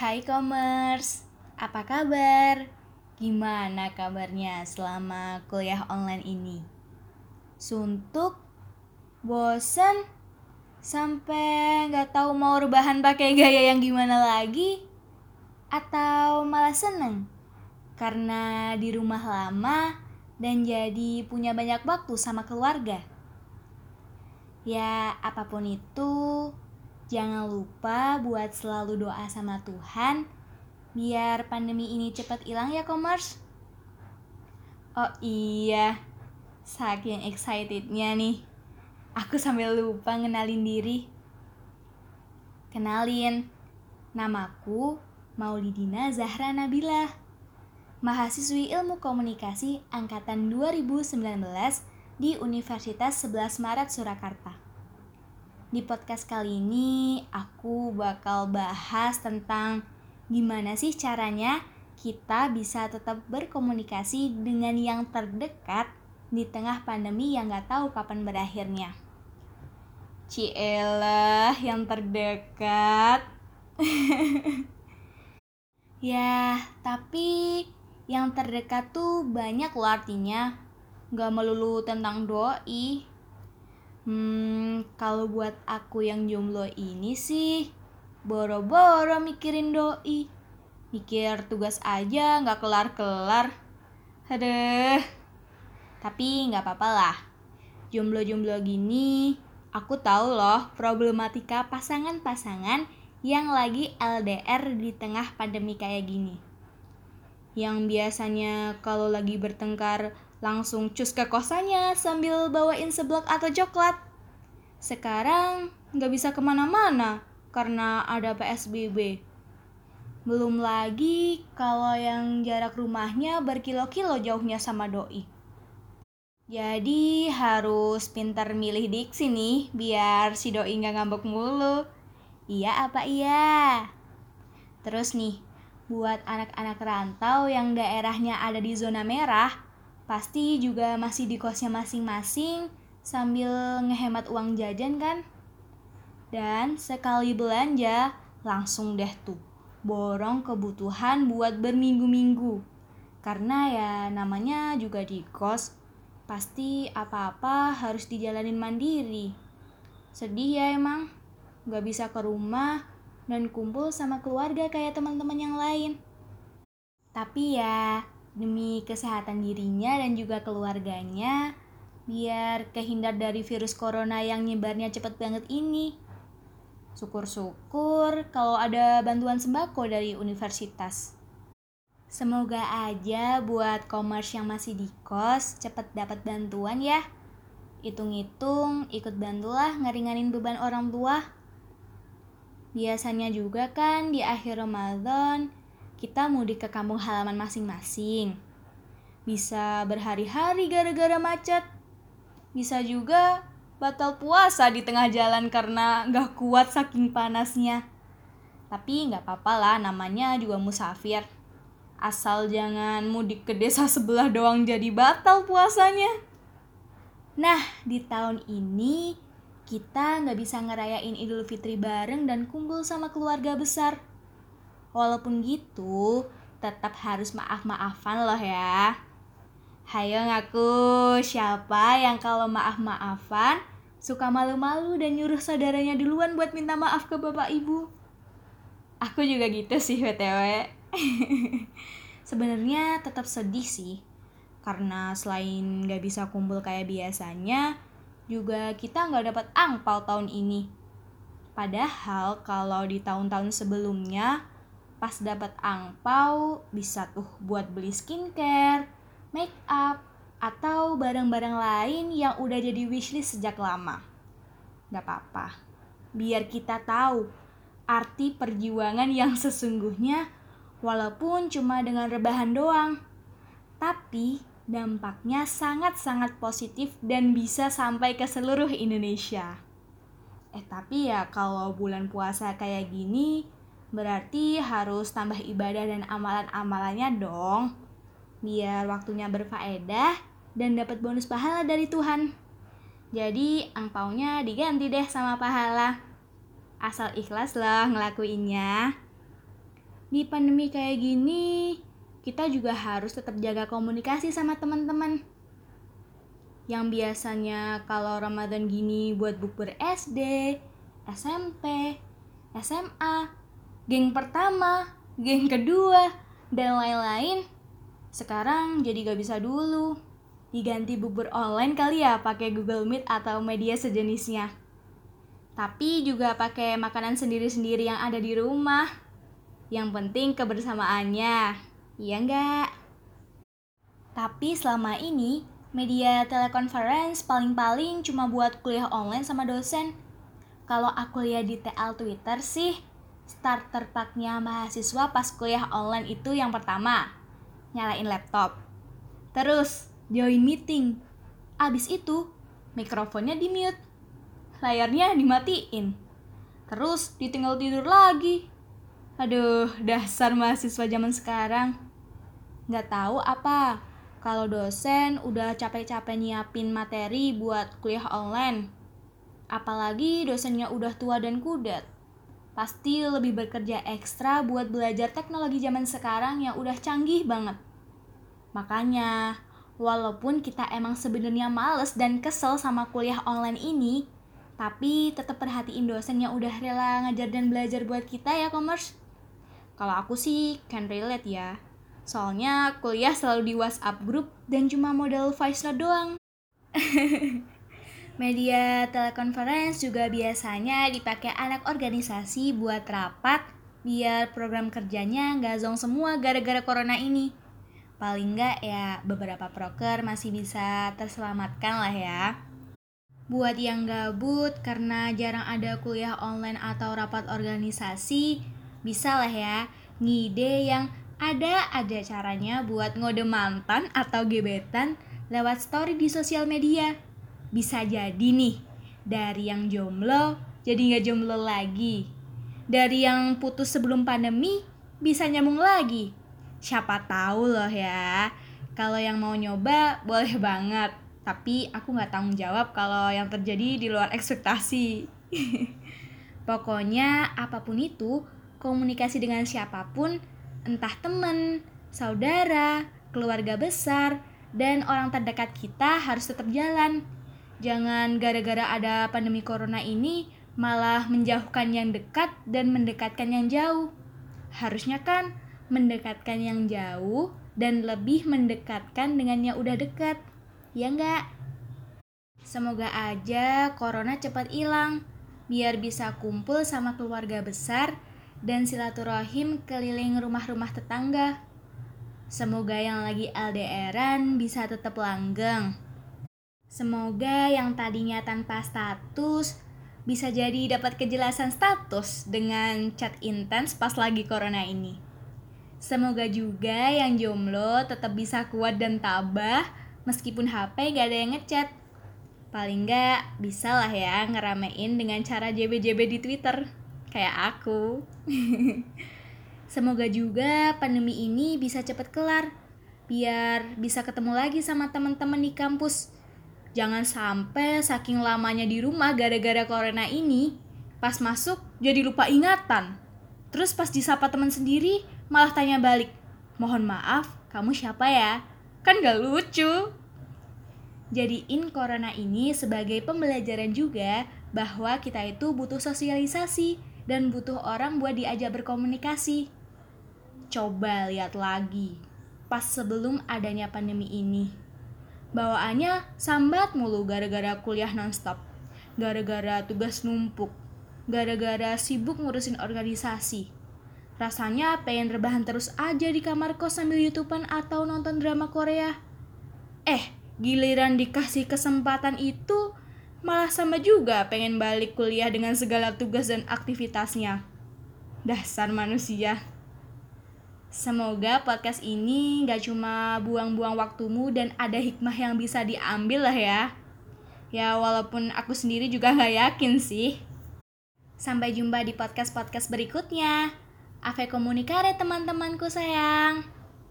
Hai Commerce, apa kabar? Gimana kabarnya selama kuliah online ini? Suntuk? Bosen? Sampai nggak tahu mau rebahan pakai gaya yang gimana lagi? Atau malah seneng? Karena di rumah lama dan jadi punya banyak waktu sama keluarga? Ya, apa pun itu, jangan lupa buat selalu doa sama Tuhan biar pandemi ini cepat hilang ya, Commerce. Oh iya, saking excitednya nih, aku sambil lupa ngenalin diri. Kenalin, namaku Maulidina Zahra Nabila, mahasiswi ilmu komunikasi angkatan 2019 di Universitas 11 Maret Surakarta. Di podcast kali ini aku bakal bahas tentang gimana sih caranya kita bisa tetap berkomunikasi dengan yang terdekat di tengah pandemi yang gak tahu kapan berakhirnya. Cielah yang terdekat. ya, tapi yang terdekat tuh banyak loh artinya gak melulu tentang doi hmm kalau buat aku yang jomblo ini sih boro-boro mikirin doi. Mikir tugas aja gak kelar-kelar. Aduh. Tapi gak apa-apa lah. Jomblo-jomblo gini aku tahu loh problematika pasangan-pasangan yang lagi LDR di tengah pandemi kayak gini. Yang biasanya kalau lagi bertengkar langsung cus ke kosannya sambil bawain seblak atau coklat. Sekarang nggak bisa ke mana-mana karena ada PSBB. Belum lagi kalau yang jarak rumahnya berkilo-kilo jauhnya sama doi. Jadi harus pintar milih diksi nih biar si doi nggak ngambek mulu. Iya apa iya? Terus nih, buat anak-anak rantau yang daerahnya ada di zona merah, pasti juga masih di kosnya masing-masing sambil ngehemat uang jajan kan? Dan sekali belanja langsung deh tuh borong kebutuhan buat berminggu-minggu. Karena ya namanya juga di kos, pasti apa-apa harus dijalanin mandiri. Sedih ya emang, gak bisa ke rumah dan kumpul sama keluarga kayak teman-teman yang lain. Tapi ya, demi kesehatan dirinya dan juga keluarganya biar kehindar dari virus corona yang nyebarnya cepet banget ini. Syukur-syukur kalau ada bantuan sembako dari universitas. Semoga aja buat commerce yang masih di kos cepet dapat bantuan ya. Hitung-hitung ikut bantulah ngeringanin beban orang tua. Biasanya juga kan di akhir Ramadan kita mudik ke kampung halaman masing-masing. Bisa berhari-hari gara-gara macet. Bisa juga batal puasa di tengah jalan karena gak kuat saking panasnya. Tapi gak apa-apa lah namanya juga musafir. Asal jangan mudik ke desa sebelah doang jadi batal puasanya. Nah, di tahun ini kita nggak bisa ngerayain Idul Fitri bareng dan kumpul sama keluarga besar. Walaupun gitu, tetap harus maaf-maafan loh ya. Hayo ngaku siapa yang kalau maaf-maafan suka malu-malu dan nyuruh saudaranya duluan buat minta maaf ke bapak ibu. Aku juga gitu sih BTW. Sebenarnya tetap sedih sih. Karena selain gak bisa kumpul kayak biasanya, juga kita nggak dapat angpau tahun ini. Padahal kalau di tahun-tahun sebelumnya, pas dapat angpau bisa tuh buat beli skincare, make up, atau barang-barang lain yang udah jadi wishlist sejak lama. Gak apa-apa, biar kita tahu arti perjuangan yang sesungguhnya walaupun cuma dengan rebahan doang. Tapi dampaknya sangat-sangat positif dan bisa sampai ke seluruh Indonesia. Eh tapi ya kalau bulan puasa kayak gini, Berarti harus tambah ibadah dan amalan-amalannya dong. Biar waktunya berfaedah dan dapat bonus pahala dari Tuhan. Jadi angpaunya diganti deh sama pahala. Asal ikhlas loh ngelakuinnya. di pandemi kayak gini, kita juga harus tetap jaga komunikasi sama teman-teman. Yang biasanya kalau Ramadan gini buat bukber SD, SMP, SMA, geng pertama, geng kedua, dan lain-lain, sekarang jadi gak bisa dulu. Diganti bukber online kali ya pakai Google Meet atau media sejenisnya. Tapi juga pakai makanan sendiri-sendiri yang ada di rumah. Yang penting kebersamaannya, iya nggak? Tapi selama ini, media telekonferensi paling-paling cuma buat kuliah online sama dosen. Kalau aku lihat di TL Twitter sih, starter packnya mahasiswa pas kuliah online itu yang pertama, nyalain laptop. Terus, join meeting. Abis itu, mikrofonnya di mute. Layarnya dimatiin. Terus ditinggal tidur lagi. Aduh, dasar mahasiswa zaman sekarang. Nggak tahu apa, kalau dosen udah capek-capek nyiapin materi buat kuliah online. Apalagi dosennya udah tua dan kudet. Pasti lebih bekerja ekstra buat belajar teknologi zaman sekarang yang udah canggih banget. Makanya, walaupun kita emang sebenarnya males dan kesel sama kuliah online ini, tapi tetap perhatiin dosen yang udah rela ngajar dan belajar buat kita ya, commerce. Kalau aku sih can relate ya. Soalnya kuliah selalu di WhatsApp grup dan cuma modal voice note doang. Media telekonferensi juga biasanya dipakai anak organisasi buat rapat biar program kerjanya nggak zong semua gara-gara corona ini. Paling nggak ya beberapa proker masih bisa terselamatkan lah ya. Buat yang gabut karena jarang ada kuliah online atau rapat organisasi, bisa lah ya ngide yang ada ada caranya buat ngode mantan atau gebetan lewat story di sosial media. Bisa jadi nih, dari yang jomblo jadi nggak jomblo lagi. Dari yang putus sebelum pandemi bisa nyambung lagi. Siapa tahu loh ya. Kalau yang mau nyoba boleh banget. Tapi aku nggak tanggung jawab kalau yang terjadi di luar ekspektasi. Pokoknya apa pun itu, komunikasi dengan siapa pun, entah teman, saudara, keluarga besar, dan orang terdekat kita harus tetap jalan. Jangan gara-gara ada pandemi corona ini malah menjauhkan yang dekat dan mendekatkan yang jauh. Harusnya kan mendekatkan yang jauh dan lebih mendekatkan dengan yang udah dekat. Ya enggak? Semoga aja corona cepat hilang biar bisa kumpul sama keluarga besar dan silaturahim keliling rumah-rumah tetangga. Semoga yang lagi LDRan bisa tetap langgeng. Semoga yang tadinya tanpa status bisa jadi dapat kejelasan status dengan chat intens pas lagi corona ini. Semoga juga yang jomblo tetap bisa kuat dan tabah meskipun HP gak ada yang ngechat. Paling gak bisa lah ya ngeramein dengan cara JB-JB di Twitter kayak aku. Semoga juga pandemi ini bisa cepat kelar, biar bisa ketemu lagi sama teman-teman di kampus. Jangan sampai saking lamanya di rumah gara-gara corona ini, pas masuk jadi lupa ingatan. Terus pas disapa teman sendiri, malah tanya balik, mohon maaf, kamu siapa ya? Kan gak lucu. Jadiin corona ini sebagai pembelajaran juga bahwa kita itu butuh sosialisasi, dan butuh orang buat diajak berkomunikasi. Coba lihat lagi, pas sebelum adanya pandemi ini. Bawaannya sambat mulu gara-gara kuliah nonstop, gara-gara tugas numpuk, gara-gara sibuk ngurusin organisasi. Rasanya pengen rebahan terus aja di kamar kos sambil youtuber atau nonton drama Korea. Eh, giliran dikasih kesempatan itu malah sama juga pengen balik kuliah dengan segala tugas dan aktivitasnya. Dasar manusia. Semoga podcast ini gak cuma buang-buang waktumu dan ada hikmah yang bisa diambil lah ya. Ya walaupun aku sendiri juga gak yakin sih. Sampai jumpa di podcast-podcast berikutnya. Ave komunikare teman-temanku sayang.